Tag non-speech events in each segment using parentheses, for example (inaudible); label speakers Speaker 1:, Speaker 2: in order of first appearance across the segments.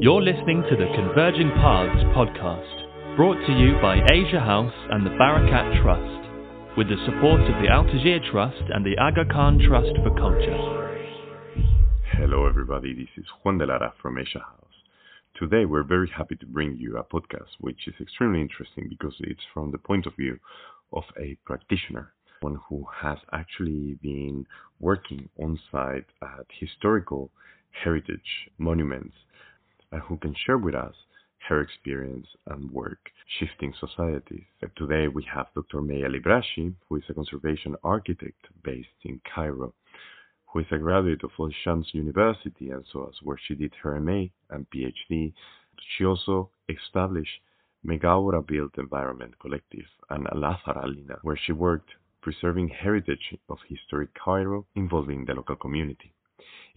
Speaker 1: You're listening to the Converging Paths podcast, brought to you by Asia House and the Barakat Trust, with the support of the Al Tajir Trust and the Aga Khan Trust for Culture.
Speaker 2: Hello, everybody. This is Juan de Lara from Asia House. Today, we're very happy to bring you a podcast which is extremely interesting because it's from the point of view of a practitioner, one who has actually been working on site at historical heritage monuments and who can share with us her experience and work shifting societies. Today we have Dr. May al-Ibrashy, who is a conservation architect based in Cairo, who is a graduate of Ain Shams University and SOAS, where she did her MA and PhD. She also established Megawra Built Environment Collective and Al Athar Lina, where she worked preserving heritage of historic Cairo involving the local community.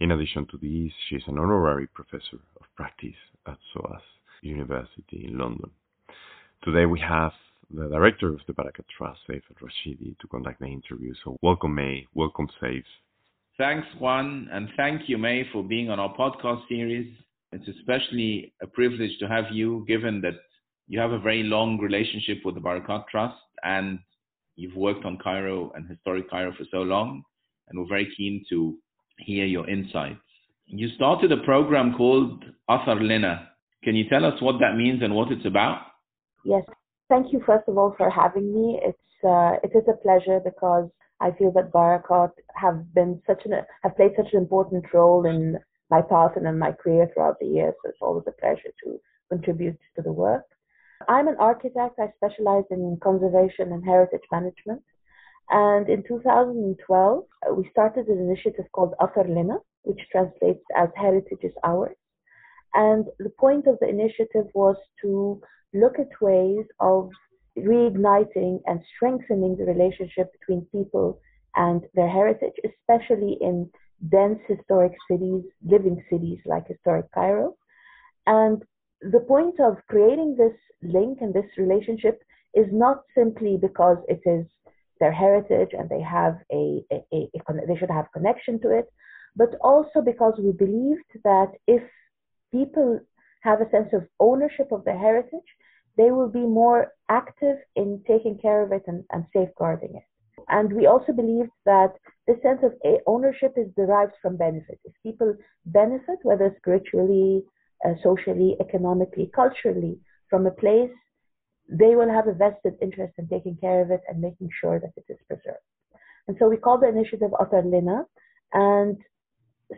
Speaker 2: In addition to this, she is an honorary professor of practice at SOAS University in London. Today we have the director of the Barakat Trust, Saif al-Rashidi, to conduct the interview. So welcome, May. Welcome, Saif.
Speaker 3: Thanks, Juan, and thank you, May, for being on our podcast series. It's especially a privilege to have you, given that you have a very long relationship with the Barakat Trust and you've worked on Cairo and historic Cairo for so long, and we're very keen to hear your insights. You started a program called Athar Lina. Can you tell us what that means and what it's about?
Speaker 4: Yes. Thank you, first of all, for having me. It's uh, it is a pleasure because I feel that Barakat have been such an have played such an important role in my path and in my career throughout the years. So it's always a pleasure to contribute to the work. I'm an architect. I specialize in conservation and heritage management. And in 2012, uh, we started an initiative called Athar Lina, which translates as Heritage is Ours. And the point of the initiative was to look at ways of reigniting and strengthening the relationship between people and their heritage, especially in dense historic cities, living cities like historic Cairo. And the point of creating this link and this relationship is not simply because it is their heritage and they have a, a, a, a, they should have connection to it, but also because we believed that if people have a sense of ownership of their heritage, they will be more active in taking care of it and, and safeguarding it. And we also believed that the sense of ownership is derived from benefit. If people benefit, whether spiritually, uh, socially, economically, culturally, from a place they will have a vested interest in taking care of it and making sure that it is preserved. And so we called the initiative Athar Lina and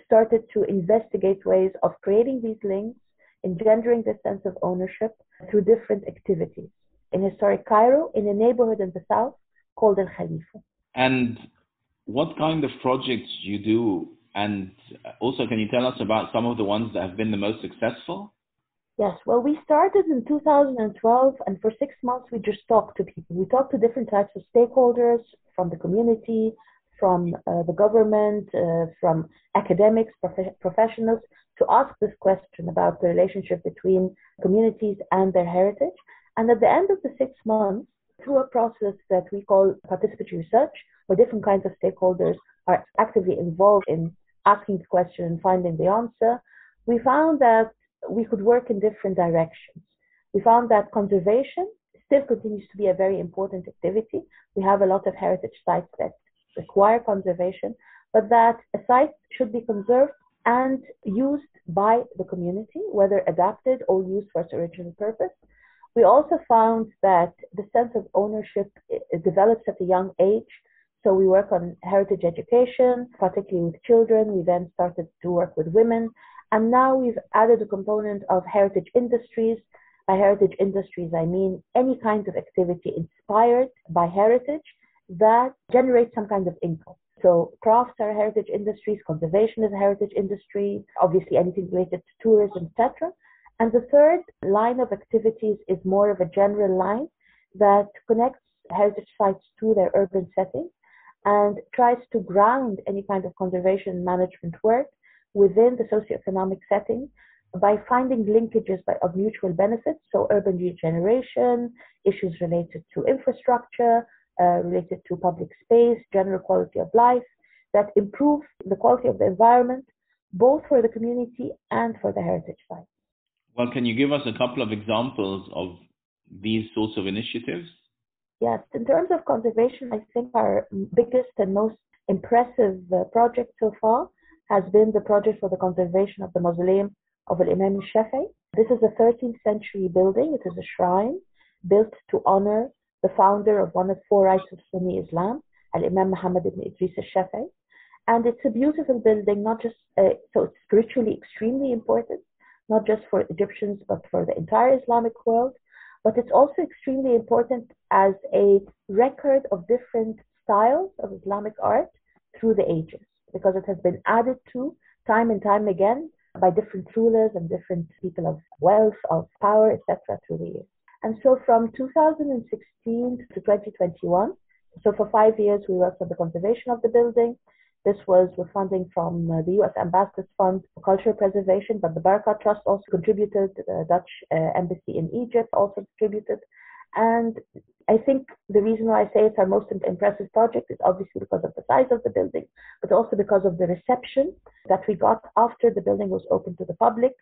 Speaker 4: started to investigate ways of creating these links, engendering this sense of ownership through different activities. In historic Cairo, in a neighborhood in the south called Al Khalifa.
Speaker 3: And what kind of projects you do? And also, can you tell us about some of the ones that have been the most successful?
Speaker 4: Yes, well, we started in 2012, and for six months we just talked to people. We talked to different types of stakeholders from the community, from uh, the government, uh, from academics, prof- professionals, to ask this question about the relationship between communities and their heritage. And at the end of the six months, through a process that we call participatory research, where different kinds of stakeholders are actively involved in asking the question and finding the answer, we found that we could work in different directions. We found that conservation still continues to be a very important activity. We have a lot of heritage sites that require conservation, but that a site should be conserved and used by the community, whether adapted or used for its original purpose. We also found that the sense of ownership eh, develops at a young age. So we work on heritage education, particularly with children. We then started to work with women and now we've added a component of heritage industries. By heritage industries, I mean any kind of activity inspired by heritage that generates some kind of income. So crafts are heritage industries, conservation is a heritage industry, obviously anything related to tourism, etc. And the third line of activities is more of a general line that connects heritage sites to their urban setting and tries to ground any kind of conservation management work within the socioeconomic setting by finding linkages by, of mutual benefits, so urban regeneration, issues related to infrastructure, uh, related to public space, general quality of life, that improve the quality of the environment, both for the community and for the heritage site.
Speaker 3: Well, can you give us a couple of examples of these sorts of initiatives?
Speaker 4: Yes, in terms of conservation, I think our biggest and most impressive uh, project so far has been the project for the conservation of the mausoleum of Imam Shafi'i. This is a 13th century building. It is a shrine built to honor the founder of one of four rites of Sunni Islam, Al Imam Muhammad ibn Idris al Shafi'i. And it's a beautiful building, not just, uh, so it's spiritually extremely important, not just for Egyptians, but for the entire Islamic world. But it's also extremely important as a record of different styles of Islamic art through the ages, because it has been added to time and time again by different rulers and different people of wealth, of power, etc. through the years. And so from 2016 to 2021, so for five years we worked on the conservation of the building. This was with funding from uh, the U.S. Ambassador's Fund for Cultural Preservation, but the Barakat Trust also contributed, the Dutch uh, Embassy in Egypt also contributed. And I think the reason why I say it's our most impressive project is obviously because of the size of the building, but also because of the reception that we got after the building was open to the public.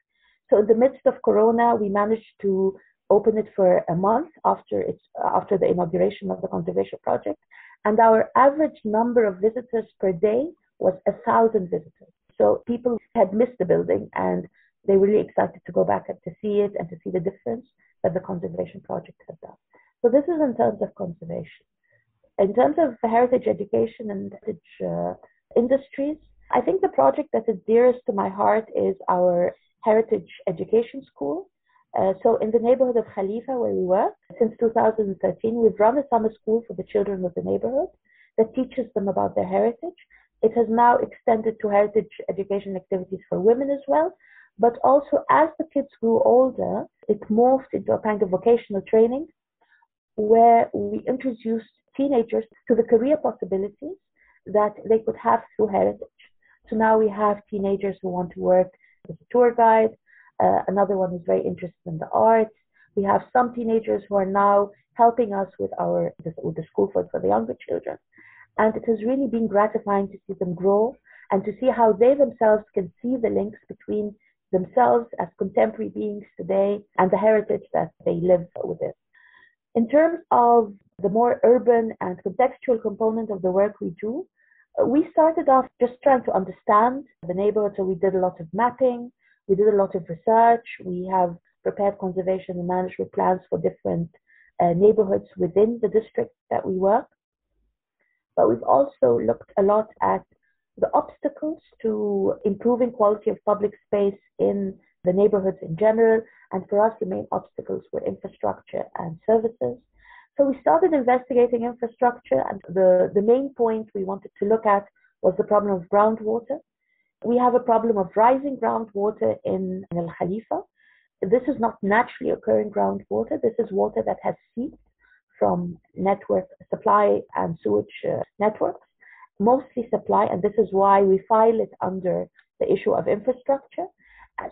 Speaker 4: So in the midst of Corona, we managed to open it for a month after its after the inauguration of the conservation project, and our average number of visitors per day was a thousand visitors. So people had missed the building and they were really excited to go back and to see it and to see the difference that the conservation project had done. So this is in terms of conservation. In terms of heritage education and heritage uh, industries, I think the project that is dearest to my heart is our heritage education school. Uh, so in the neighborhood of Khalifa where we work, since 2013, we've run a summer school for the children of the neighborhood that teaches them about their heritage. It has now extended to heritage education activities for women as well. But also as the kids grew older, it morphed into a kind of vocational training where we introduced teenagers to the career possibilities that they could have through heritage. So now we have teenagers who want to work as a tour guide. Uh, another one is very interested in the arts. We have some teenagers who are now helping us with our with the school for, for the younger children. And it has really been gratifying to see them grow and to see how they themselves can see the links between themselves as contemporary beings today and the heritage that they live within. In terms of the more urban and contextual component of the work we do, uh, we started off just trying to understand the neighborhood. So we did a lot of mapping, we did a lot of research, we have prepared conservation and management plans for different uh, neighborhoods within the district that we work. But we've also looked a lot at the obstacles to improving quality of public space in the neighborhoods in general. And for us, the main obstacles were infrastructure and services. So we started investigating infrastructure, and the, the main point we wanted to look at was the problem of groundwater. We have a problem of rising groundwater in, in Al Khalifa. This is not naturally occurring groundwater. This is water that has seeped from network supply and sewage uh, networks, mostly supply, and this is why we file it under the issue of infrastructure.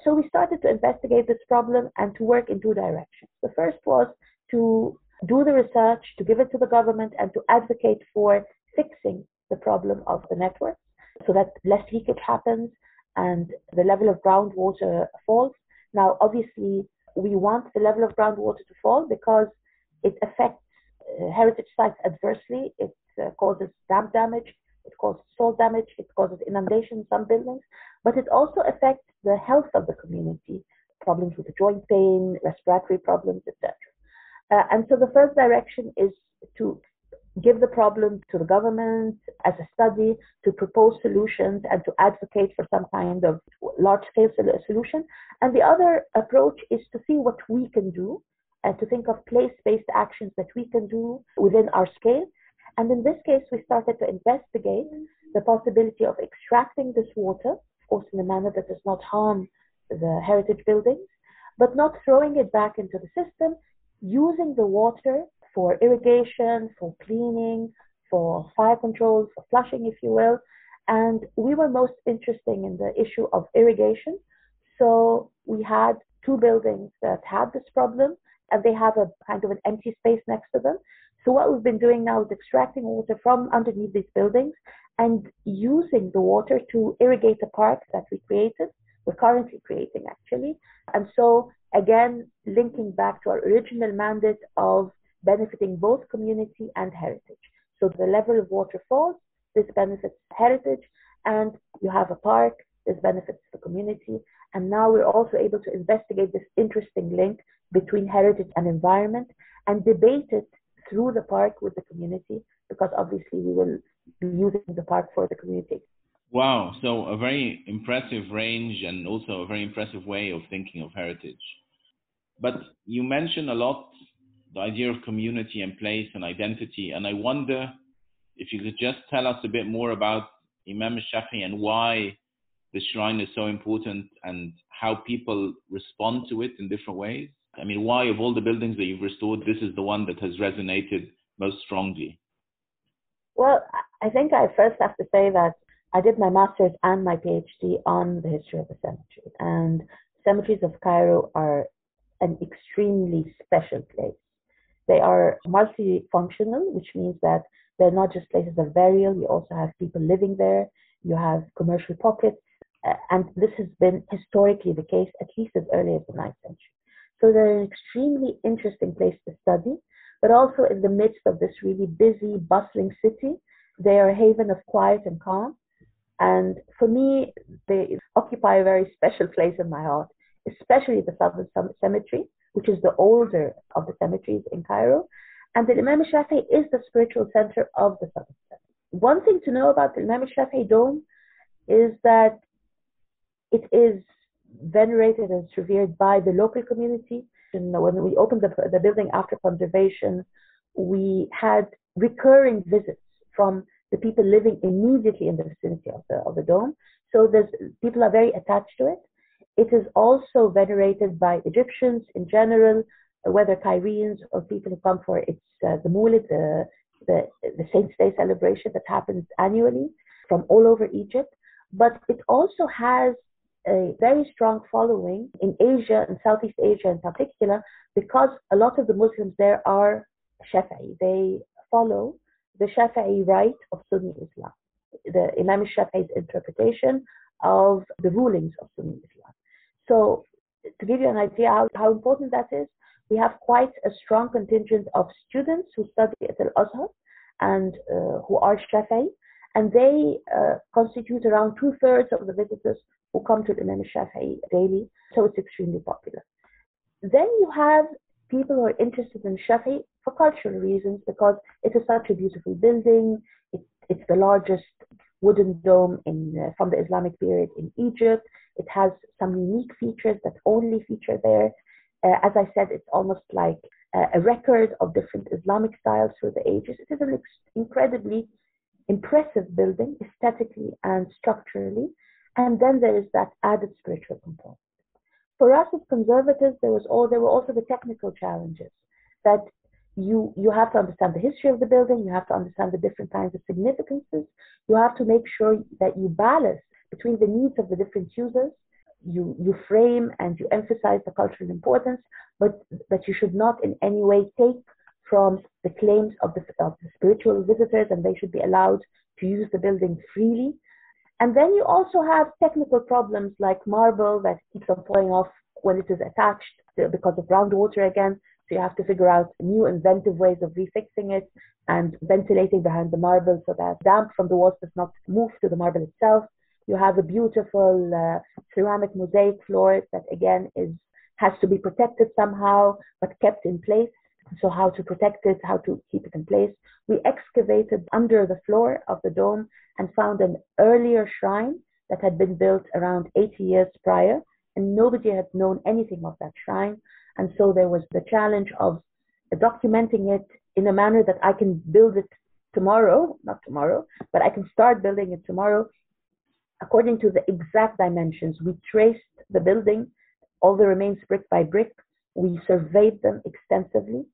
Speaker 4: So we started to investigate this problem and to work in two directions. The first was to do the research, to give it to the government, and to advocate for fixing the problem of the network so that less leakage happens and the level of groundwater falls. Now, obviously, we want the level of groundwater to fall because it affects uh, heritage sites adversely. It uh, causes dam damage, it causes soil damage, it causes inundation in some buildings, but it also affects the health of the community, problems with the joint pain, respiratory problems, etc. Uh, and so the first direction is to give the problem to the government as a study, to propose solutions and to advocate for some kind of large scale solution. And the other approach is to see what we can do and to think of place based actions that we can do within our scale. And in this case, we started to investigate the possibility of extracting this water, of course, in a manner that does not harm the heritage buildings, but not throwing it back into the system, using the water for irrigation, for cleaning, for fire control, for flushing, if you will. And we were most interested in the issue of irrigation. So we had two buildings that had this problem, and they have a kind of an empty space next to them. So what we've been doing now is extracting water from underneath these buildings and using the water to irrigate the park that we created. We're currently creating actually. And so again, linking back to our original mandate of benefiting both community and heritage. So the level of water falls, this benefits heritage, and you have a park, this benefits the community. And now we're also able to investigate this interesting link between heritage and environment and debate it through the park with the community because obviously we will be using the park for the community.
Speaker 3: Wow, so a very impressive range and also a very impressive way of thinking of heritage. But you mentioned a lot the idea of community and place and identity, and I wonder if you could just tell us a bit more about Imam Shafi and why the shrine is so important and how people respond to it in different ways. I mean, why of all the buildings that you've restored, this is the one that has resonated most strongly?
Speaker 4: Well, I think I first have to say that I did my master's and my PhD on the history of the cemetery. And cemeteries of Cairo are an extremely special place. They are multifunctional, which means that they're not just places of burial, you also have people living there, you have commercial pockets, and this has been historically the case at least as early as the 9th century. So they're an extremely interesting place to study, but also in the midst of this really busy, bustling city, they are a haven of quiet and calm. And for me, they occupy a very special place in my heart, especially the Southern Cemetery, which is the older of the cemeteries in Cairo. And the Imam Shafi'i is the spiritual center of the Southern Cemetery. One thing to know about the Imam Shafi'i Dome is that it is venerated and revered by the local community. And when we opened the, the building after conservation, we had recurring visits from the people living immediately in the vicinity of the, of the dome. So there's, people are very attached to it. It is also venerated by Egyptians in general, whether Cairenes or people who come for its uh, the Moulid, the, the, the Saints' Day celebration that happens annually from all over Egypt. But it also has a very strong following in Asia and Southeast Asia in particular because a lot of the Muslims there are Shafi'i. They follow the Shafi'i rite of Sunni Islam, the Imam Shafi'i's interpretation of the rulings of Sunni Islam. So, to give you an idea how, how important that is, we have quite a strong contingent of students who study at Al Azhar and uh, who are Shafi'i, and they uh, constitute around two thirds of the visitors who come to Imam Shafi'i daily, so it's extremely popular. Then you have people who are interested in Shafi'i for cultural reasons because it is such a beautiful building. It, it's the largest wooden dome in, uh, from the Islamic period in Egypt. It has some unique features that only feature there. Uh, as I said, it's almost like uh, a record of different Islamic styles through the ages. It is an ex- incredibly impressive building, aesthetically and structurally. And then there is that added spiritual component. For us as conservatives, there was all there were also the technical challenges that you you have to understand the history of the building, you have to understand the different kinds of significances, you have to make sure that you balance between the needs of the different users. You you frame and you emphasize the cultural importance, but that you should not in any way take from the claims of the, of the spiritual visitors and they should be allowed to use the building freely and then you also have technical problems like marble that keeps on falling off when it is attached because of groundwater again. So you have to figure out new inventive ways of refixing it and ventilating behind the marble so that damp from the walls does not move to the marble itself. You have a beautiful uh, ceramic mosaic floor that again is has to be protected somehow but kept in place. So how to protect it, how to keep it in place. We excavated under the floor of the dome and found an earlier shrine that had been built around 80 years prior, and nobody had known anything of that shrine. And so there was the challenge of documenting it in a manner that I can build it tomorrow, not tomorrow, but I can start building it tomorrow according to the exact dimensions. We traced the building, all the remains brick by brick. We surveyed them extensively.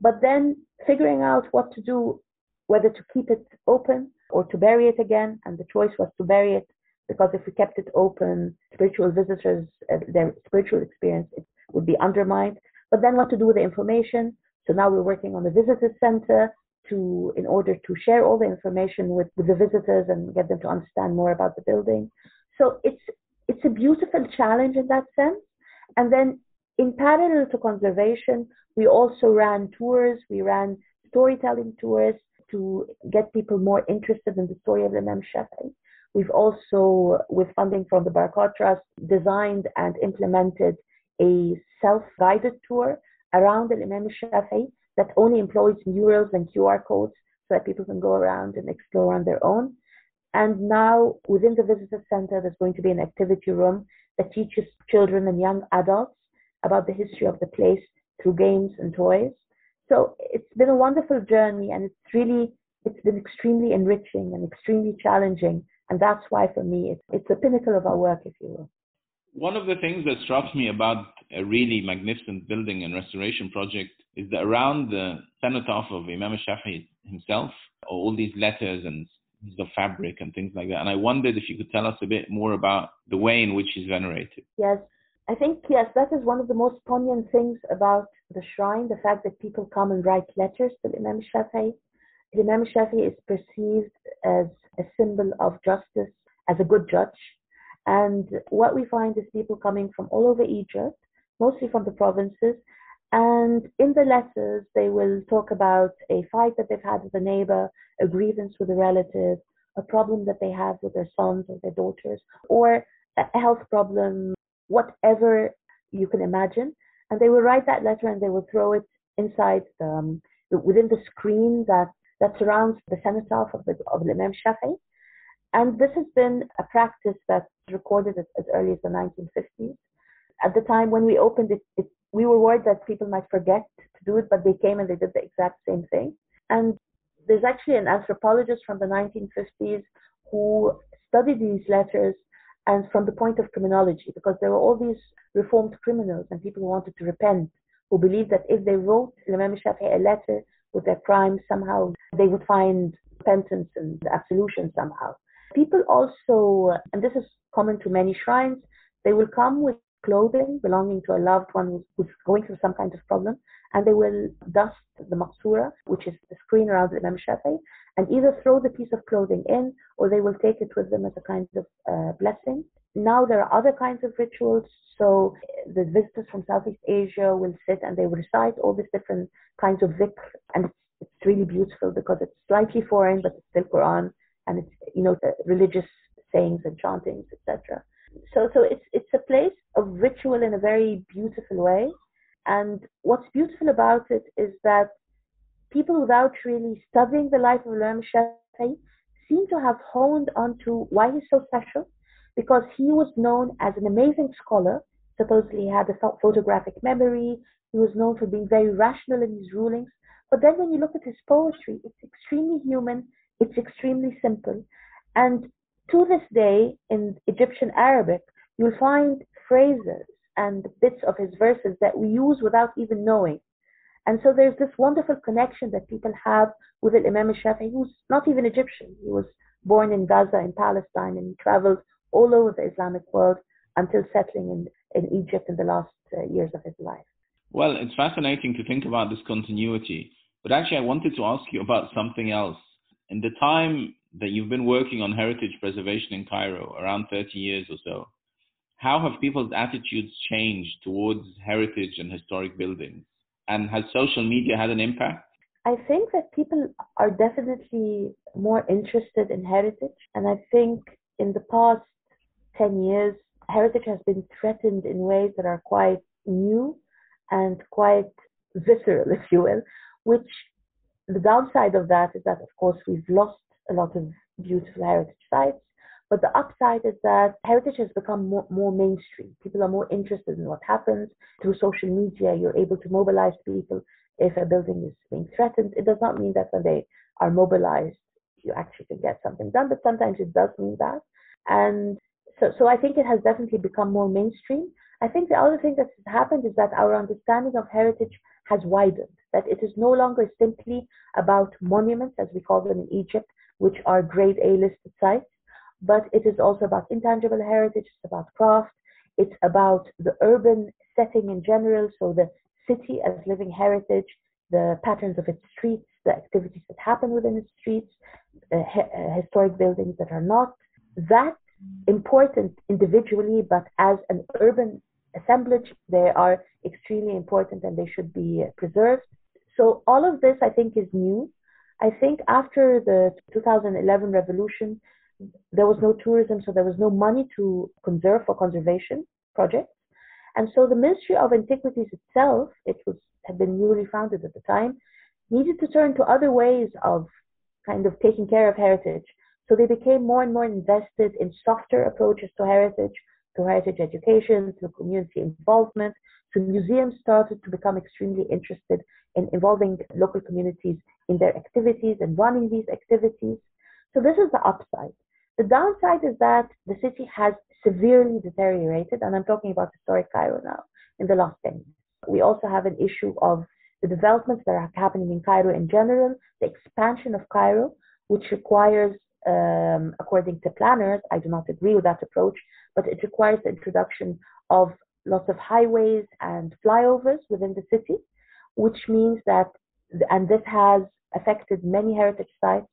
Speaker 4: But then figuring out what to do, whether to keep it open or to bury it again, and the choice was to bury it because if we kept it open, spiritual visitors, uh, their spiritual experience would be undermined. But then what to do with the information? So now we're working on the visitor center to, in order to share all the information with, with the visitors and get them to understand more about the building. So it's it's a beautiful challenge in that sense. And then in parallel to conservation, we also ran tours, we ran storytelling tours to get people more interested in the story of Imam Shafi'i. We've also, with funding from the Barakat Trust, designed and implemented a self-guided tour around the Imam Shafi'i that only employs murals and QR codes so that people can go around and explore on their own. And now within the visitor center, there's going to be an activity room that teaches children and young adults about the history of the place through games and toys. So it's been a wonderful journey and it's really, it's been extremely enriching and extremely challenging. And that's why for me, it's, it's the pinnacle of our work, if you will.
Speaker 3: One of the things that struck me about a really magnificent building and restoration project is that around the cenotaph of Imam Shafi himself, all these letters and of fabric and things like that. And I wondered if you could tell us a bit more about the way in which he's venerated.
Speaker 4: Yes, I think, yes, that is one of the most poignant things about the shrine, the fact that people come and write letters to Imam Shafi. Imam Shafi is perceived as a symbol of justice, as a good judge. And what we find is people coming from all over Egypt, mostly from the provinces. And in the letters, they will talk about a fight that they've had with a neighbor, a grievance with a relative, a problem that they have with their sons or their daughters, or a health problem, whatever you can imagine. And they will write that letter and they will throw it inside the, um, within the screen that, that surrounds the cenotaph of, the, of Imam Shafi. And this has been a practice that's recorded as, as early as the 1950s. At the time when we opened it, it, we were worried that people might forget to do it, but they came and they did the exact same thing. And there's actually an anthropologist from the 1950s who studied these letters and from the point of criminology, because there were all these reformed criminals and people who wanted to repent, who believed that if they wrote Imam Shafi'i a letter with their crime, somehow they would find repentance and absolution somehow. People also, and this is common to many shrines, they will come with clothing belonging to a loved one who's, going through some kind of problem, and they will dust the maksura, which is the screen around the Imam Shafi, and either throw the piece of clothing in or they will take it with them as a kind of uh, blessing. Now there are other kinds of rituals. So the visitors from Southeast Asia will sit and they will recite all these different kinds of dhikr, and it's, it's really beautiful because it's slightly foreign, but it's still Quran, and it's you know the religious sayings and chantings, etc. So so it's it's a place of ritual in a very beautiful way. And what's beautiful about it is that people without really studying the life of Imam Shafi'i seem to have honed onto why he's so special because he was known as an amazing scholar. Supposedly, he had a photographic memory. He was known for being very rational in his rulings. But then, when you look at his poetry, it's extremely human, it's extremely simple. And to this day, in Egyptian Arabic, you'll find phrases and bits of his verses that we use without even knowing. And so there's this wonderful connection that people have with Imam Shafi'i, who's not even Egyptian. He was born in Gaza in Palestine and traveled all over the Islamic world until settling in, in Egypt in the last uh, years of his life.
Speaker 3: Well, it's fascinating to think about this continuity. But actually, I wanted to ask you about something else. In the time that you've been working on heritage preservation in Cairo, around 30 years or so, how have people's attitudes changed towards heritage and historic buildings? And has social media had an impact?
Speaker 4: I think that people are definitely more interested in heritage. And I think in the past 10 years, heritage has been threatened in ways that are quite new and quite visceral, (laughs) if you will, which the downside of that is that, of course, we've lost a lot of beautiful heritage sites. But the upside is that heritage has become more, more mainstream. People are more interested in what happens. Through social media, you're able to mobilize people if a building is being threatened. It does not mean that when they are mobilized, you actually can get something done, but sometimes it does mean that. And so, so I think it has definitely become more mainstream. I think the other thing that has happened is that our understanding of heritage has widened, that it is no longer simply about monuments, as we call them in Egypt, which are grade A listed sites, but it is also about intangible heritage, it's about craft, it's about the urban setting in general, so the city as living heritage, the patterns of its streets, the activities that happen within its streets, uh, uh, historic buildings that are not. That important individually, but as an urban assemblage. They are extremely important and they should be preserved. So all of this, I think, is new. I think after the 2011 revolution, there was no tourism, so there was no money to conserve for conservation projects. And so the Ministry of Antiquities itself, it was had been newly founded at the time, needed to turn to other ways of kind of taking care of heritage. So they became more and more invested in softer approaches to heritage, to heritage education, to community involvement. So museums started to become extremely interested in involving local communities in their activities and running these activities. So this is the upside. The downside is that the city has severely deteriorated, and I'm talking about historic Cairo now, in the last 10 years. We also have an issue of the developments that are happening in Cairo in general, the expansion of Cairo, which requires, um, according to planners, I do not agree with that approach, but it requires the introduction of lots of highways and flyovers within the city, which means that, and this has affected many heritage sites.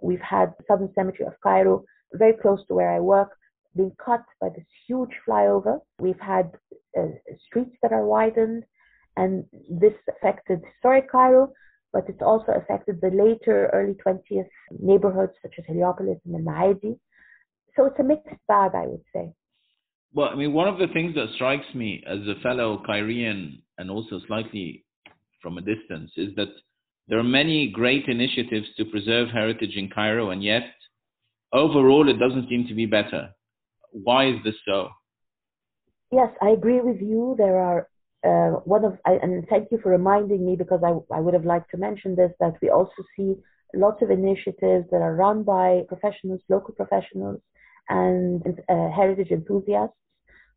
Speaker 4: We've had Southern Cemetery of Cairo very close to where I work, being cut by this huge flyover. We've had uh, streets that are widened, and this affected historic Cairo, but it's also affected the later early 20th neighborhoods such as Heliopolis and Al Maadi. So it's a mixed bag, I would say.
Speaker 3: Well, I mean, one of the things that strikes me as a fellow Cairean and also slightly from a distance is that there are many great initiatives to preserve heritage in Cairo, and yet overall it doesn't seem to be better. Why is this so?
Speaker 4: Yes, I agree with you. There are uh, one of, I, and thank you for reminding me because I, I would have liked to mention this, that we also see lots of initiatives that are run by professionals, local professionals, and uh, heritage enthusiasts,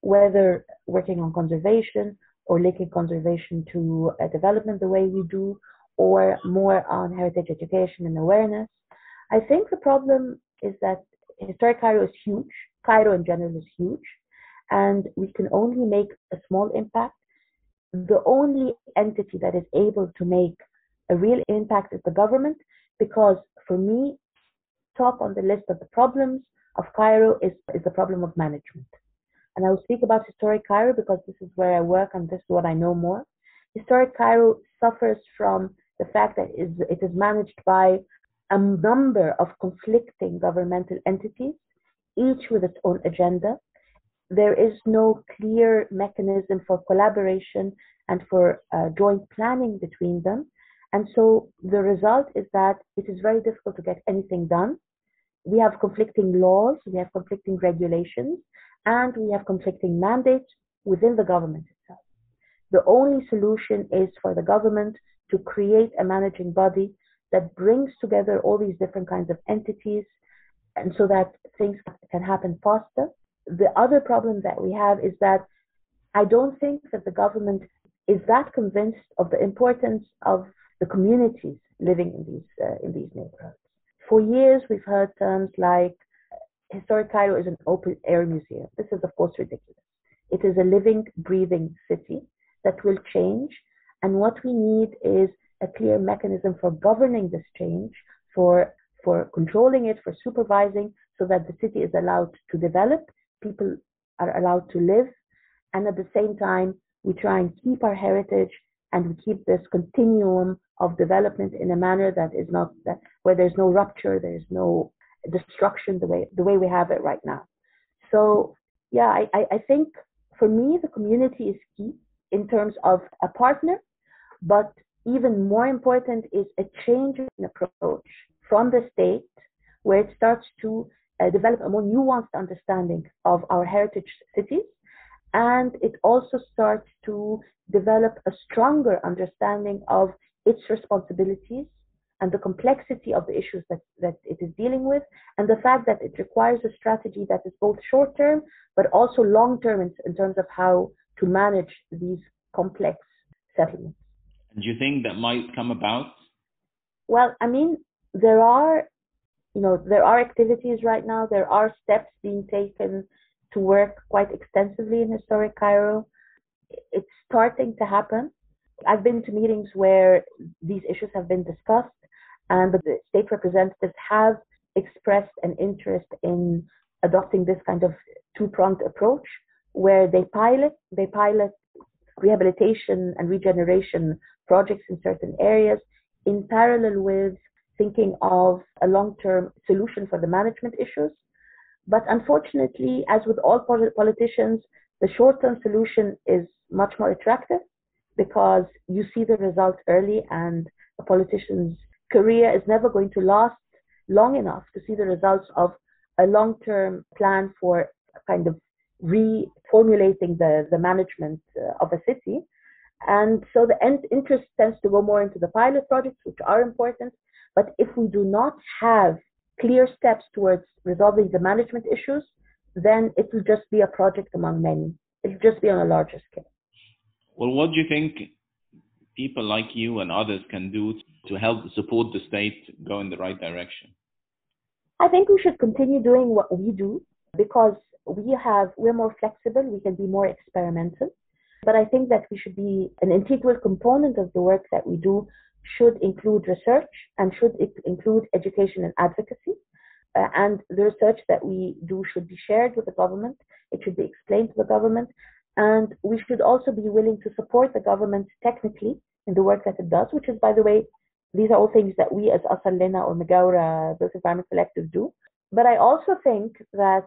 Speaker 4: whether working on conservation or linking conservation to uh, development the way we do, or more on heritage education and awareness. I think the problem is that historic Cairo is huge. Cairo in general is huge, and we can only make a small impact. The only entity that is able to make a real impact is the government, because for me, top on the list of the problems of Cairo is, is the problem of management. And I will speak about historic Cairo because this is where I work and this is what I know more. Historic Cairo suffers from the fact that it is managed by a number of conflicting governmental entities, each with its own agenda. There is no clear mechanism for collaboration and for uh, joint planning between them. And so the result is that it is very difficult to get anything done. We have conflicting laws, we have conflicting regulations, and we have conflicting mandates within the government itself. The only solution is for the government to create a managing body that brings together all these different kinds of entities and so that things can happen faster. The other problem that we have is that I don't think that the government is that convinced of the importance of the communities living in these uh, in these neighborhoods. For years, we've heard terms like historic Cairo is an open air museum. This is of course ridiculous. It is a living, breathing city that will change, and what we need is a clear mechanism for governing this change, for for controlling it, for supervising, so that the city is allowed to develop, people are allowed to live, and at the same time we try and keep our heritage and we keep this continuum of development in a manner that is not that where there's no rupture, there's no destruction the way the way we have it right now. So yeah, I, I think for me the community is key in terms of a partner, but even more important is a change in approach from the state where it starts to uh, develop a more nuanced understanding of our heritage cities and it also starts to develop a stronger understanding of its responsibilities and the complexity of the issues that, that it is dealing with, and the fact that it requires a strategy that is both short term but also long term in, in terms of how to manage these complex settlements.
Speaker 3: Do you think that might come about?
Speaker 4: Well, I mean, there are, you know, there are activities right now. There are steps being taken to work quite extensively in historic Cairo. It's starting to happen. I've been to meetings where these issues have been discussed, and the state representatives have expressed an interest in adopting this kind of two pronged approach where they pilot, they pilot rehabilitation and regeneration projects in certain areas in parallel with thinking of a long-term solution for the management issues. But unfortunately, as with all politicians, the short-term solution is much more attractive because you see the result early and a politician's career is never going to last long enough to see the results of a long-term plan for kind of reformulating the, the management uh, of a city. And so the end interest tends to go more into the pilot projects, which are important. But if we do not have clear steps towards resolving the management issues, then it will just be a project among many. It'll just be on a larger scale.
Speaker 3: Well, what do you think people like you and others can do to help support the state go in the right direction?
Speaker 4: I think we should continue doing what we do because we have we're more flexible, we can be more experimental. But I think that we should be an integral component of the work that we do should include research and should include education and advocacy. Uh, and the research that we do should be shared with the government. It should be explained to the government. And we should also be willing to support the government technically in the work that it does, which is, by the way, these are all things that we as Athar Lina or Megawra, those environment collectives do. But I also think that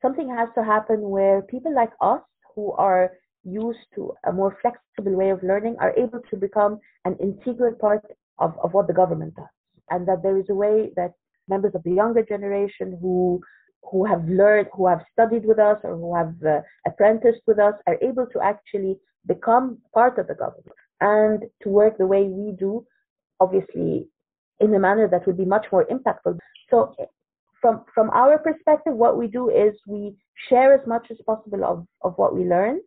Speaker 4: something has to happen where people like us who are used to a more flexible way of learning are able to become an integral part of, of what the government does. And that there is a way that members of the younger generation who who have learned, who have studied with us or who have uh, apprenticed with us are able to actually become part of the government and to work the way we do, obviously in a manner that would be much more impactful. So from from our perspective, what we do is we share as much as possible of, of what we learn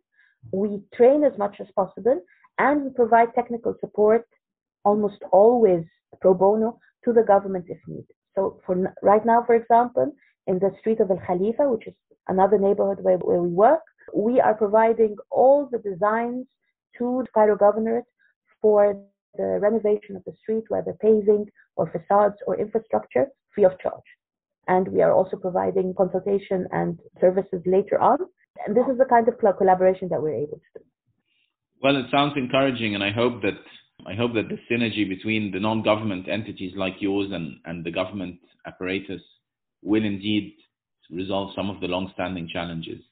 Speaker 4: we train as much as possible and we provide technical support almost always pro bono to the government if needed. So for right now, for example, in the street of Al Khalifa, which is another neighborhood where, where we work, we are providing all the designs to the Cairo Governorate for the renovation of the street, whether paving or facades or infrastructure, free of charge. And we are also providing consultation and services later on and this is the kind of collaboration that we're able to do.
Speaker 3: Well, it sounds encouraging, and I hope that I hope that the synergy between the non-government entities like yours and, and the government apparatus will indeed resolve some of the long-standing challenges.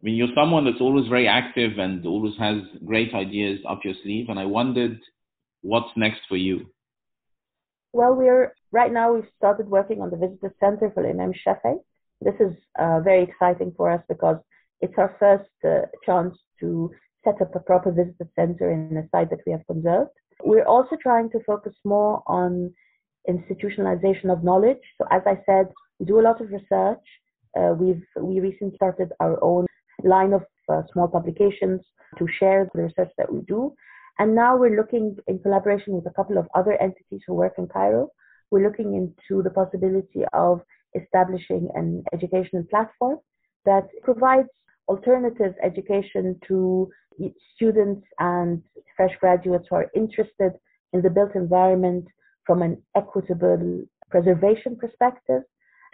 Speaker 3: I mean, you're someone that's always very active and always has great ideas up your sleeve, and I wondered what's next for you.
Speaker 4: Well, we're right now we've started working on the visitor center for Imam Shafi, this is uh, very exciting for us because it's our first uh, chance to set up a proper visitor center in a site that we have conserved. We're also trying to focus more on institutionalization of knowledge. So as I said, we do a lot of research. Uh, we've we recently started our own line of uh, small publications to share the research that we do. And now we're looking in collaboration with a couple of other entities who work in Cairo. We're looking into the possibility of establishing an educational platform that provides alternative education to students and fresh graduates who are interested in the built environment from an equitable preservation perspective,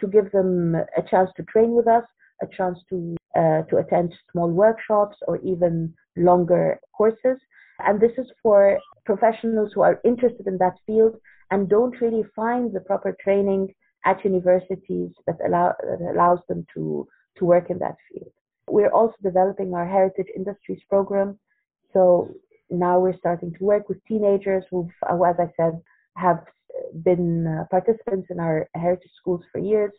Speaker 4: to give them a chance to train with us, a chance to uh, to attend small workshops or even longer courses. And this is for professionals who are interested in that field and don't really find the proper training at universities that, allow, that allows them to, to work in that field. We're also developing our heritage industries program. So now we're starting to work with teenagers who, as I said, have been uh, participants in our heritage schools for years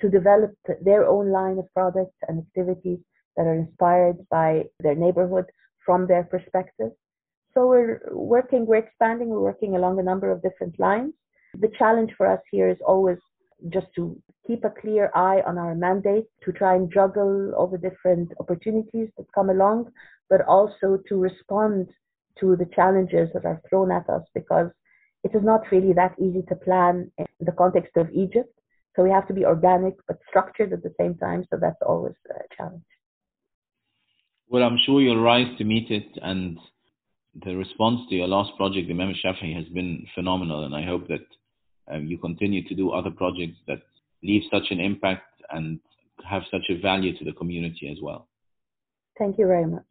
Speaker 4: to develop their own line of products and activities that are inspired by their neighborhood from their perspective. So we're working, we're expanding, we're working along a number of different lines. The challenge for us here is always just to keep a clear eye on our mandate, to try and juggle all the different opportunities that come along, but also to respond to the challenges that are thrown at us because it is not really that easy to plan in the context of Egypt. So we have to be organic but structured at the same time. So that's always a challenge.
Speaker 3: Well, I'm sure you'll rise to meet it. And the response to your last project, the Imam has been phenomenal. And I hope that um, you continue to do other projects that leave such an impact and have such a value to the community as well.
Speaker 4: Thank you very much.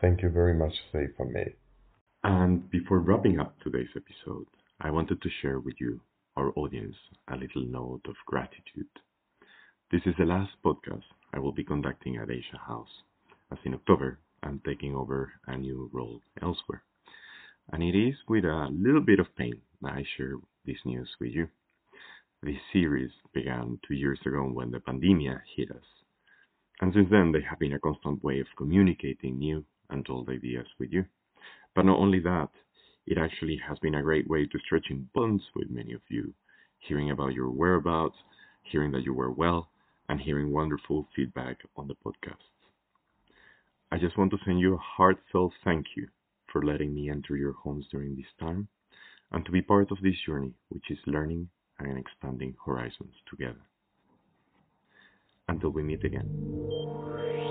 Speaker 2: Thank you very much, Saifa May. And before wrapping up today's episode, I wanted to share with you, our audience, a little note of gratitude. This is the last podcast I will be conducting at Asia House, as in October I'm taking over a new role elsewhere. And it is with a little bit of pain that I share this news with you. This series began two years ago when the pandemic hit us. And since then, they have been a constant way of communicating new and old ideas with you. But not only that, it actually has been a great way to stretching bonds with many of you, hearing about your whereabouts, hearing that you were well, and hearing wonderful feedback on the podcast. I just want to send you a heartfelt thank you for letting me enter your homes during this time and to be part of this journey, which is learning and expanding horizons together. Until we meet again.